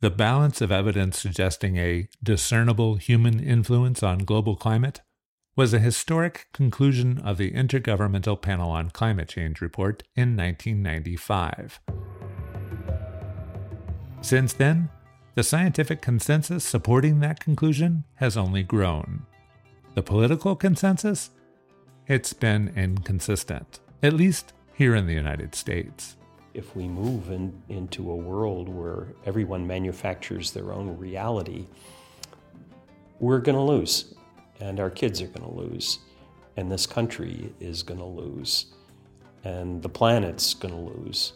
the balance of evidence suggesting a discernible human influence on global climate was a historic conclusion of the Intergovernmental Panel on Climate Change report in 1995. Since then, the scientific consensus supporting that conclusion has only grown. The political consensus? It's been inconsistent, at least here in the United States. If we move in, into a world where everyone manufactures their own reality, we're going to lose, and our kids are going to lose, and this country is going to lose, and the planet's going to lose.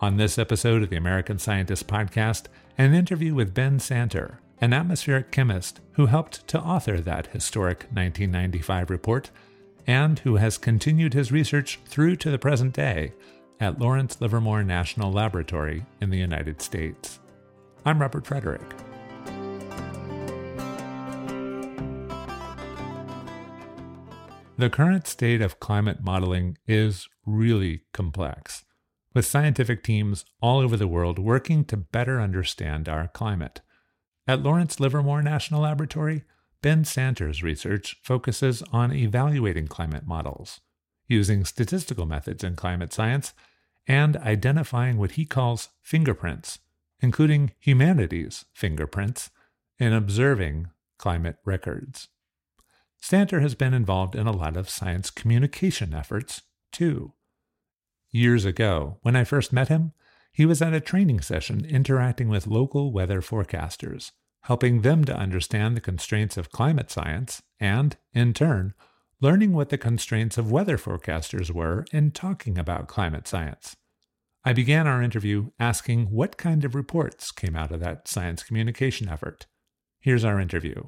On this episode of the American Scientist Podcast, an interview with Ben Santer, an atmospheric chemist who helped to author that historic 1995 report and who has continued his research through to the present day at Lawrence Livermore National Laboratory in the United States. I'm Robert Frederick. The current state of climate modeling is really complex, with scientific teams all over the world working to better understand our climate. At Lawrence Livermore National Laboratory, Ben Santer's research focuses on evaluating climate models, using statistical methods in climate science, and identifying what he calls fingerprints, including humanity's fingerprints, in observing climate records. Santer has been involved in a lot of science communication efforts, too. Years ago, when I first met him, he was at a training session interacting with local weather forecasters helping them to understand the constraints of climate science and, in turn, learning what the constraints of weather forecasters were in talking about climate science. I began our interview asking what kind of reports came out of that science communication effort. Here's our interview.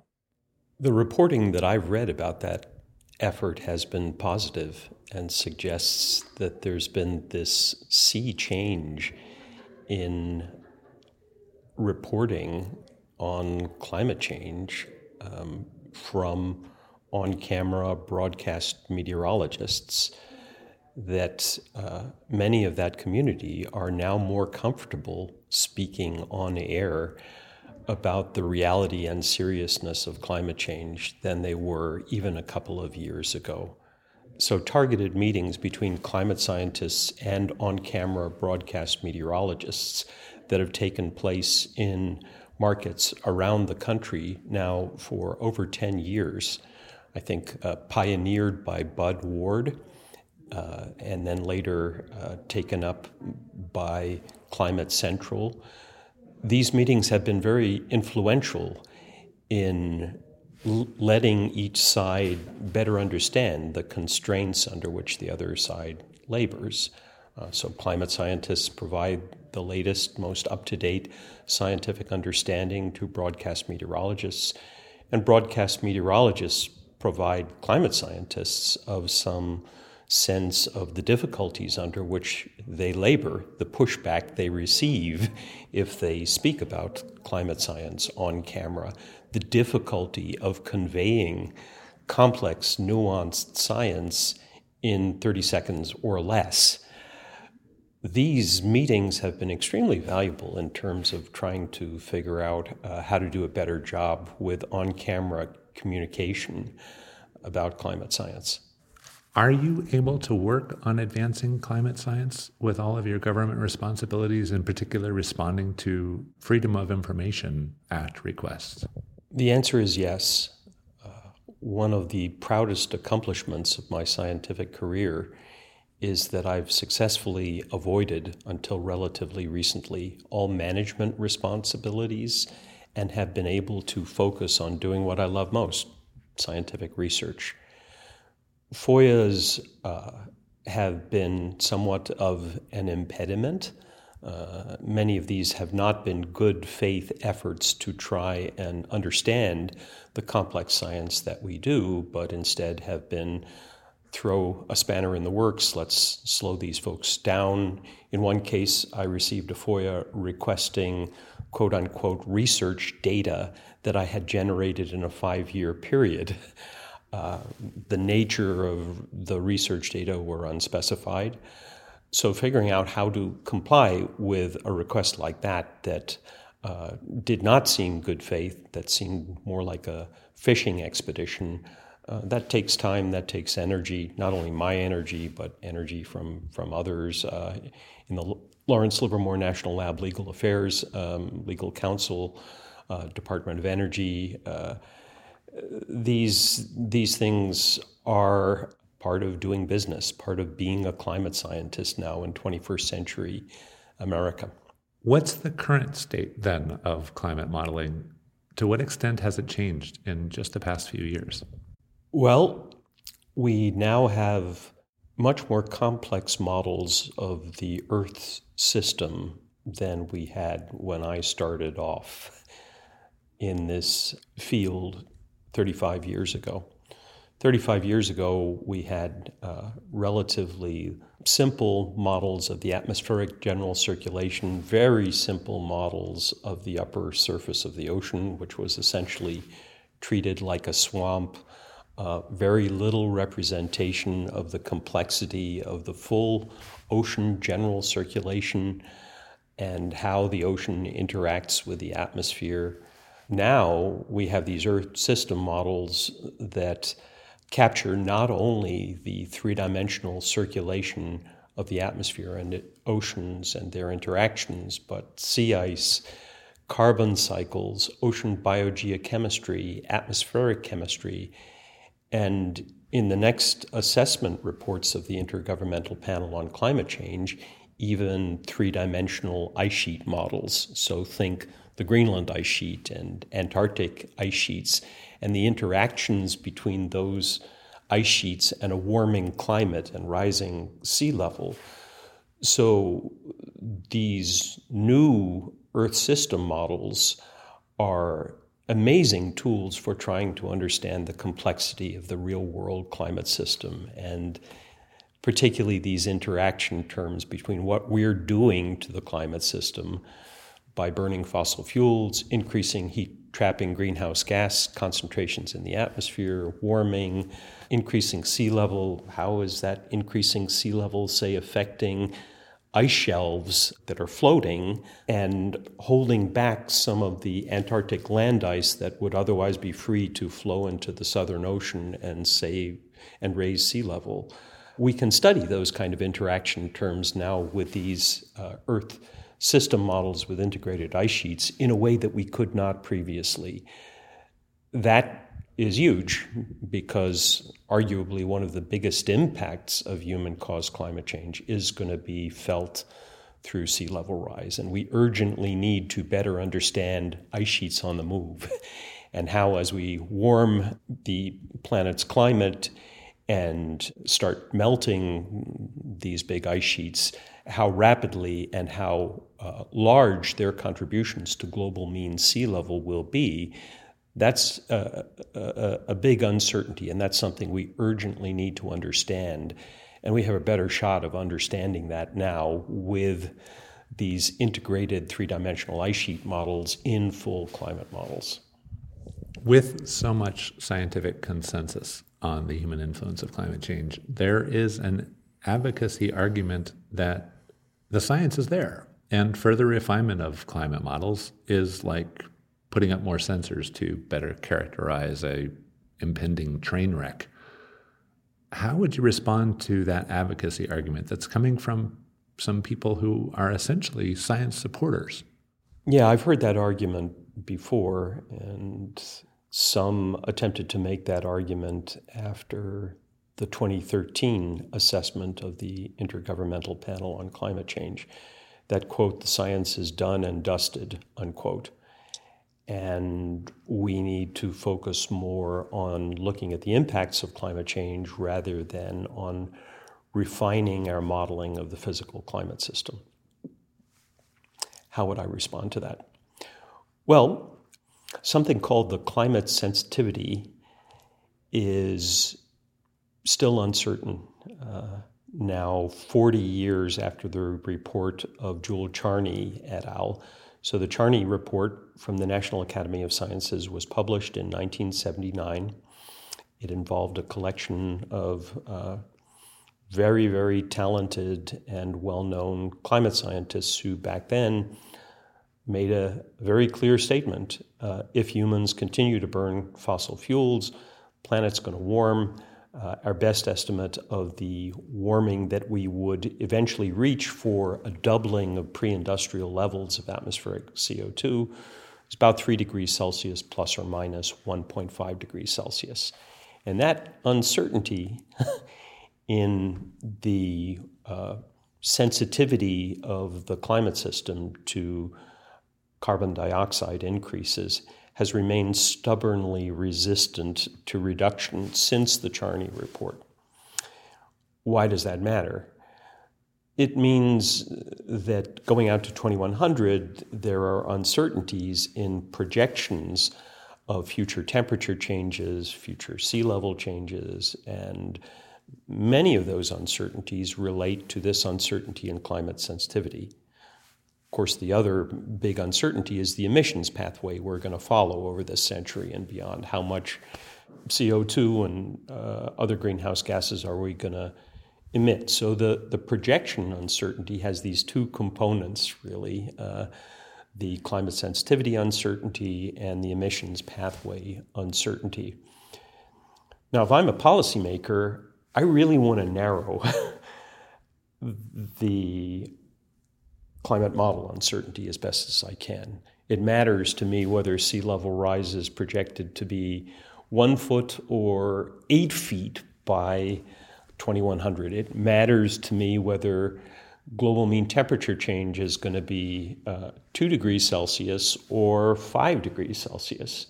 The reporting that I've read about that effort has been positive and suggests that there's been this sea change in reporting on climate change um, from on camera broadcast meteorologists that uh, many of that community are now more comfortable speaking on air about the reality and seriousness of climate change than they were even a couple of years ago. So, targeted meetings between climate scientists and on camera broadcast meteorologists that have taken place in markets around the country now for over 10 years. I think uh, pioneered by Bud Ward uh, and then later uh, taken up by Climate Central. These meetings have been very influential in l- letting each side better understand the constraints under which the other side labors. Uh, so, climate scientists provide the latest, most up to date scientific understanding to broadcast meteorologists, and broadcast meteorologists provide climate scientists of some sense of the difficulties under which they labor, the pushback they receive if they speak about climate science on camera, the difficulty of conveying complex, nuanced science in 30 seconds or less. These meetings have been extremely valuable in terms of trying to figure out uh, how to do a better job with on camera communication about climate science. Are you able to work on advancing climate science with all of your government responsibilities, in particular responding to Freedom of Information Act requests? The answer is yes. Uh, one of the proudest accomplishments of my scientific career is that I've successfully avoided, until relatively recently, all management responsibilities and have been able to focus on doing what I love most scientific research. FOIAs uh, have been somewhat of an impediment. Uh, many of these have not been good faith efforts to try and understand the complex science that we do, but instead have been throw a spanner in the works. Let's slow these folks down. In one case, I received a FOIA requesting quote unquote research data that I had generated in a five year period. Uh, the nature of the research data were unspecified. So, figuring out how to comply with a request like that, that uh, did not seem good faith, that seemed more like a fishing expedition. Uh, that takes time, that takes energy, not only my energy, but energy from, from others. Uh, in the Lawrence Livermore National Lab Legal Affairs, um, Legal Counsel, uh, Department of Energy, uh, these, these things are part of doing business, part of being a climate scientist now in 21st century America. What's the current state then of climate modeling? To what extent has it changed in just the past few years? Well, we now have much more complex models of the Earth system than we had when I started off in this field 35 years ago. 35 years ago, we had uh, relatively simple models of the atmospheric general circulation, very simple models of the upper surface of the ocean, which was essentially treated like a swamp. Uh, very little representation of the complexity of the full ocean general circulation and how the ocean interacts with the atmosphere. Now we have these Earth system models that capture not only the three dimensional circulation of the atmosphere and oceans and their interactions, but sea ice, carbon cycles, ocean biogeochemistry, atmospheric chemistry, and in the next assessment reports of the Intergovernmental Panel on Climate Change, even three dimensional ice sheet models. So think the Greenland ice sheet and Antarctic ice sheets and the interactions between those ice sheets and a warming climate and rising sea level. So these new Earth system models are amazing tools for trying to understand the complexity of the real world climate system and particularly these interaction terms between what we're doing to the climate system by burning fossil fuels, increasing heat trapping greenhouse gas concentrations in the atmosphere, warming, increasing sea level. How is that increasing sea level, say, affecting ice shelves that are floating and holding back some of the Antarctic land ice that would otherwise be free to flow into the Southern Ocean and save and raise sea level? We can study those kind of interaction terms now with these uh, Earth system models with integrated ice sheets in a way that we could not previously. That is huge because arguably one of the biggest impacts of human caused climate change is going to be felt through sea level rise. And we urgently need to better understand ice sheets on the move and how, as we warm the planet's climate and start melting these big ice sheets, how rapidly and how uh, large their contributions to global mean sea level will be, that's a, a, a, big uncertainty, and that's something we urgently need to understand. And we have a better shot of understanding that now with these integrated three dimensional ice sheet models in full climate models. With so much scientific consensus on the human influence of climate change, there is an advocacy argument that the science is there. And further refinement of climate models is like putting up more sensors to better characterize a impending train wreck. How would you respond to that advocacy argument that's coming from some people who are essentially science supporters? Yeah, I've heard that argument before, and some attempted to make that argument after the 2013 assessment of the Intergovernmental Panel on Climate Change that, quote, the science is done and dusted, unquote. And we need to focus more on looking at the impacts of climate change rather than on refining our modeling of the physical climate system. How would I respond to that? Well, something called the climate sensitivity is still uncertain. Uh, now, 40 years after the report of Jule Charney et al. So, the Charney report from the National Academy of Sciences was published in 1979. It involved a collection of uh, very, very talented and well known climate scientists who back then made a very clear statement. Uh, if humans continue to burn fossil fuels, planet's going to warm. Uh, our best estimate of the warming that we would eventually reach for a doubling of pre industrial levels of atmospheric CO2 is about 3 degrees Celsius plus or minus 1.5 degrees Celsius. And that uncertainty in the uh, sensitivity of the climate system to carbon dioxide increases has remained stubbornly resistant to reduction since the Charney report. Why does that matter? It means that going out to 2100, there are uncertainties in projections of future temperature changes, future sea level changes, and many of those uncertainties relate to this uncertainty in climate sensitivity. Of course, the other big uncertainty is the emissions pathway we're going to follow over this century and beyond. How much CO2 and uh, other greenhouse gases are we going to emit? So the, the projection uncertainty has these two components, really uh, the climate sensitivity uncertainty and the emissions pathway uncertainty. Now, if I'm a policymaker, I really want to narrow the climate model uncertainty as best as I can. It matters to me whether sea level rise is projected to be one foot or eight feet by 2100. It matters to me whether global mean temperature change is going to be uh, two degrees Celsius or five degrees Celsius.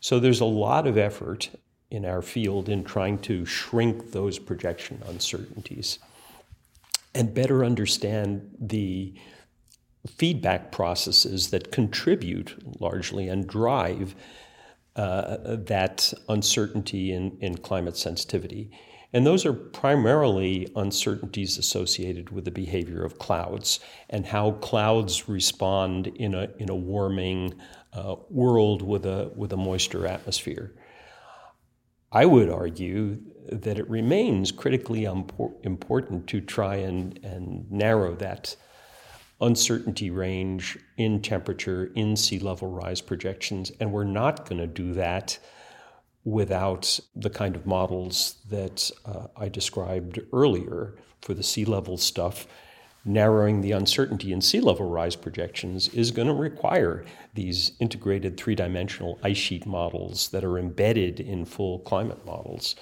So there's a lot of effort in our field in trying to shrink those projection uncertainties and better understand the feedback processes that contribute largely and drive uh, that uncertainty in, in climate sensitivity. And those are primarily uncertainties associated with the behavior of clouds and how clouds respond in a, in a warming uh, world with a, with a moister atmosphere. I would argue that it remains critically important to try and, and narrow that uncertainty range in temperature, in sea level rise projections, and we're not going to do that without the kind of models that uh, I described earlier for the sea level stuff. Narrowing the uncertainty in sea level rise projections is going to require these integrated three dimensional ice sheet models that are embedded in full climate models.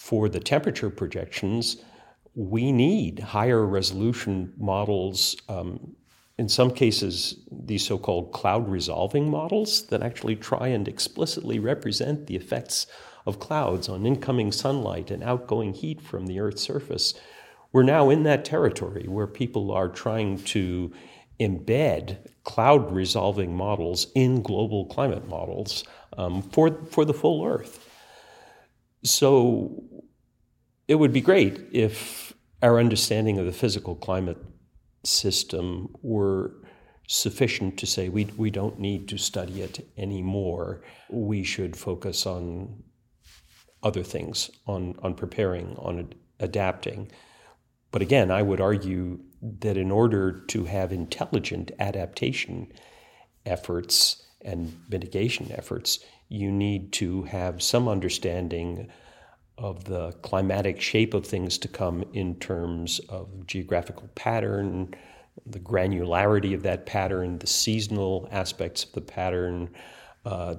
For the temperature projections, we need higher resolution models. Um, in some cases, these so called cloud resolving models that actually try and explicitly represent the effects of clouds on incoming sunlight and outgoing heat from the Earth's surface. We're now in that territory where people are trying to embed cloud resolving models in global climate models um, for, for the full Earth. So it would be great if our understanding of the physical climate system were sufficient to say we, we don't need to study it anymore. We should focus on other things, on, on preparing, on adapting. But again, I would argue that in order to have intelligent adaptation efforts and mitigation efforts, you need to have some understanding of the climatic shape of things to come in terms of geographical pattern, the granularity of that pattern, the seasonal aspects of the pattern, uh,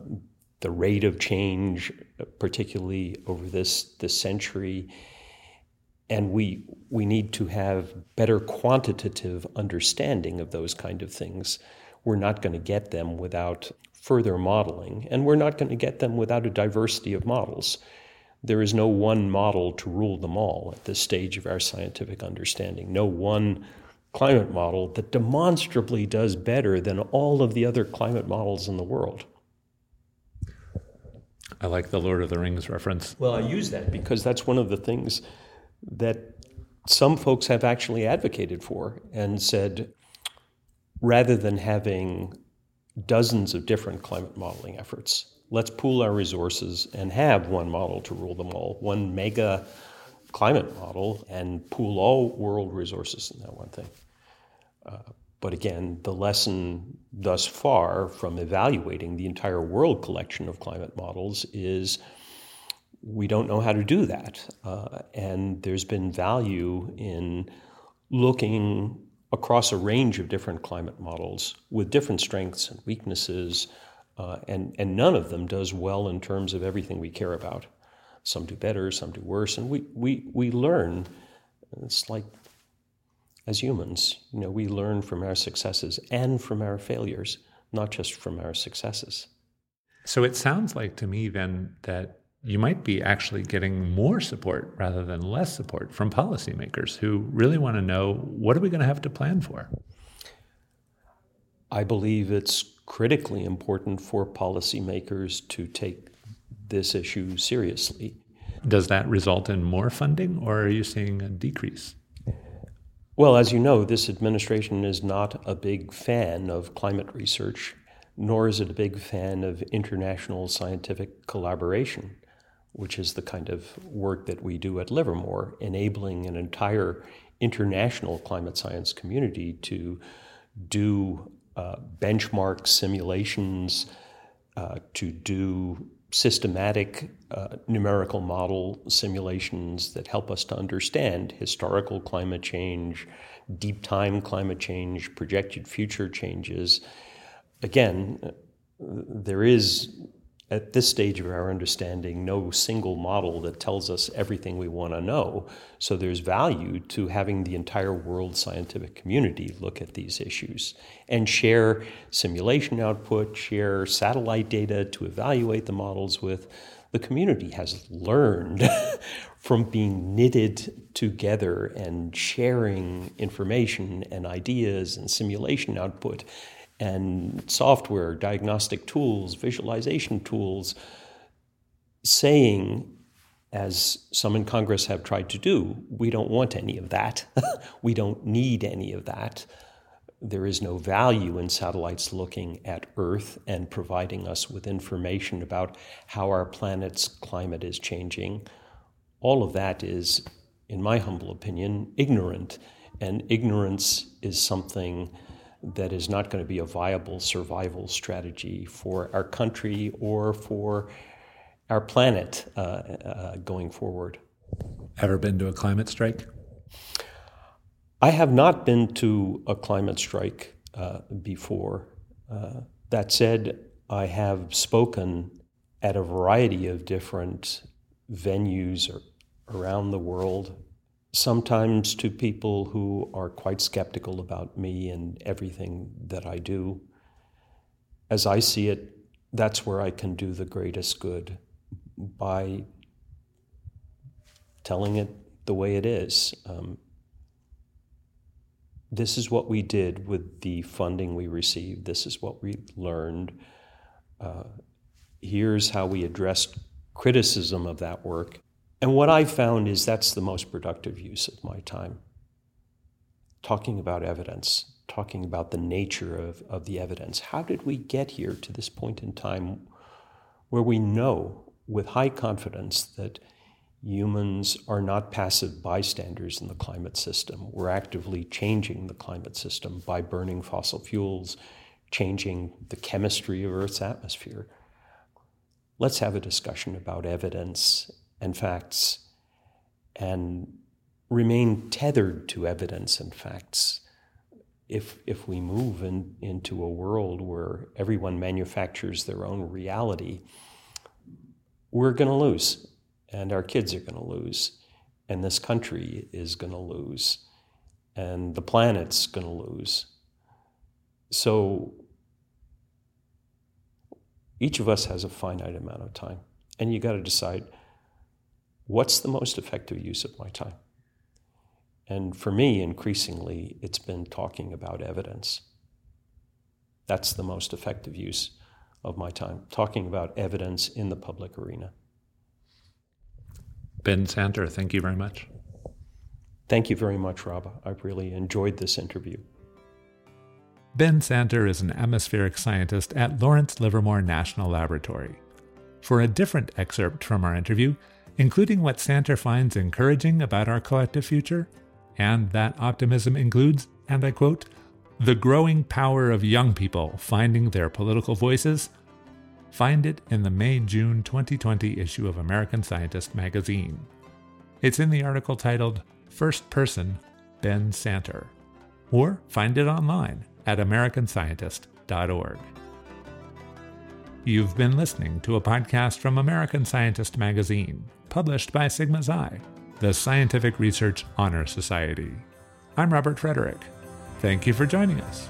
the rate of change, particularly over this, this century. And we, we need to have better quantitative understanding of those kind of things. We're not going to get them without further modeling, and we're not going to get them without a diversity of models. There is no one model to rule them all at this stage of our scientific understanding. No one climate model that demonstrably does better than all of the other climate models in the world. I like the Lord of the Rings reference. Well, I use that because that's one of the things that some folks have actually advocated for and said rather than having dozens of different climate modeling efforts, let's pool our resources and have one model to rule them all, one mega climate model, and pool all world resources in that one thing. Uh, But again, the lesson thus far from evaluating the entire world collection of climate models is we don't know how to do that. Uh, and there's been value in looking across a range of different climate models with different strengths and weaknesses, uh, and, and none of them does well in terms of everything we care about. Some do better, some do worse, and we, we, we learn. It's like as humans, you know, we learn from our successes and from our failures, not just from our successes. So it sounds like to me then that you might be actually getting more support rather than less support from policymakers who really want to know what are we going to have to plan for? I believe it's critically important for policymakers to take this issue seriously. Does that result in more funding or are you seeing a decrease? Well, as you know, this administration is not a big fan of climate research, nor is it a big fan of international scientific collaboration which is the kind of work that we do at Livermore, enabling an entire international climate science community to do uh, benchmark simulations, uh, to do systematic uh, numerical model simulations that help us to understand historical climate change, deep time climate change, projected future changes. Again, there is at this stage of our understanding, no single model that tells us everything we want to know. So there's value to having the entire world scientific community look at these issues and share simulation output, share satellite data to evaluate the models with. The community has learned from being knitted together and sharing information and ideas and simulation output and software, diagnostic tools, visualization tools, saying, as some in Congress have tried to do, we don't want any of that. we don't need any of that. There is no value in satellites looking at Earth and providing us with information about how our planet's climate is changing. All of that is, in my humble opinion, ignorant. And ignorance is something that is not going to be a viable survival strategy for our country or for our planet uh, uh, going forward. Ever been to a climate strike? I have not been to a climate strike uh, before. Uh, that said, I have spoken at a variety of different venues around the world sometimes to people who are quite skeptical about me and everything that I do. As I see it, that's where I can do the greatest good by telling it the way it is. Um, this is what we did with the funding we received. This is what we learned. Uh, here's how we addressed criticism of that work. And what I found is that's the most productive use of my time. Talking about evidence, talking about the nature of, of the evidence. How did we get here to this point in time where we know with high confidence that humans are not passive bystanders in the climate system? We're actively changing the climate system by burning fossil fuels, changing the chemistry of Earth's atmosphere. Let's have a discussion about evidence and facts and remain tethered to evidence and facts. If, if we move in, into a world where everyone manufactures their own reality, we're going to lose, and our kids are going to lose, and this country is going to lose, and the planet's going to lose. So each of us has a finite amount of time, and you got to decide what's the most effective use of my time? And for me, increasingly, it's been talking about evidence. That's the most effective use of my time, talking about evidence in the public arena. Ben Santer, thank you very much. Thank you very much, Rob. I've really enjoyed this interview. Ben Santer is an atmospheric scientist at Lawrence Livermore National Laboratory. For a different excerpt from our interview, including what Santer finds encouraging about our collective future, and that optimism includes, and I quote, The Growing Power of Young People Finding Their Political Voices? Find it in the May June 2020 issue of American Scientist magazine. It's in the article titled First Person Ben Santer, or find it online at AmericanScientist.org. You've been listening to a podcast from American Scientist magazine, published by Sigma Xi, the Scientific Research Honor Society. I'm Robert Frederick. Thank you for joining us.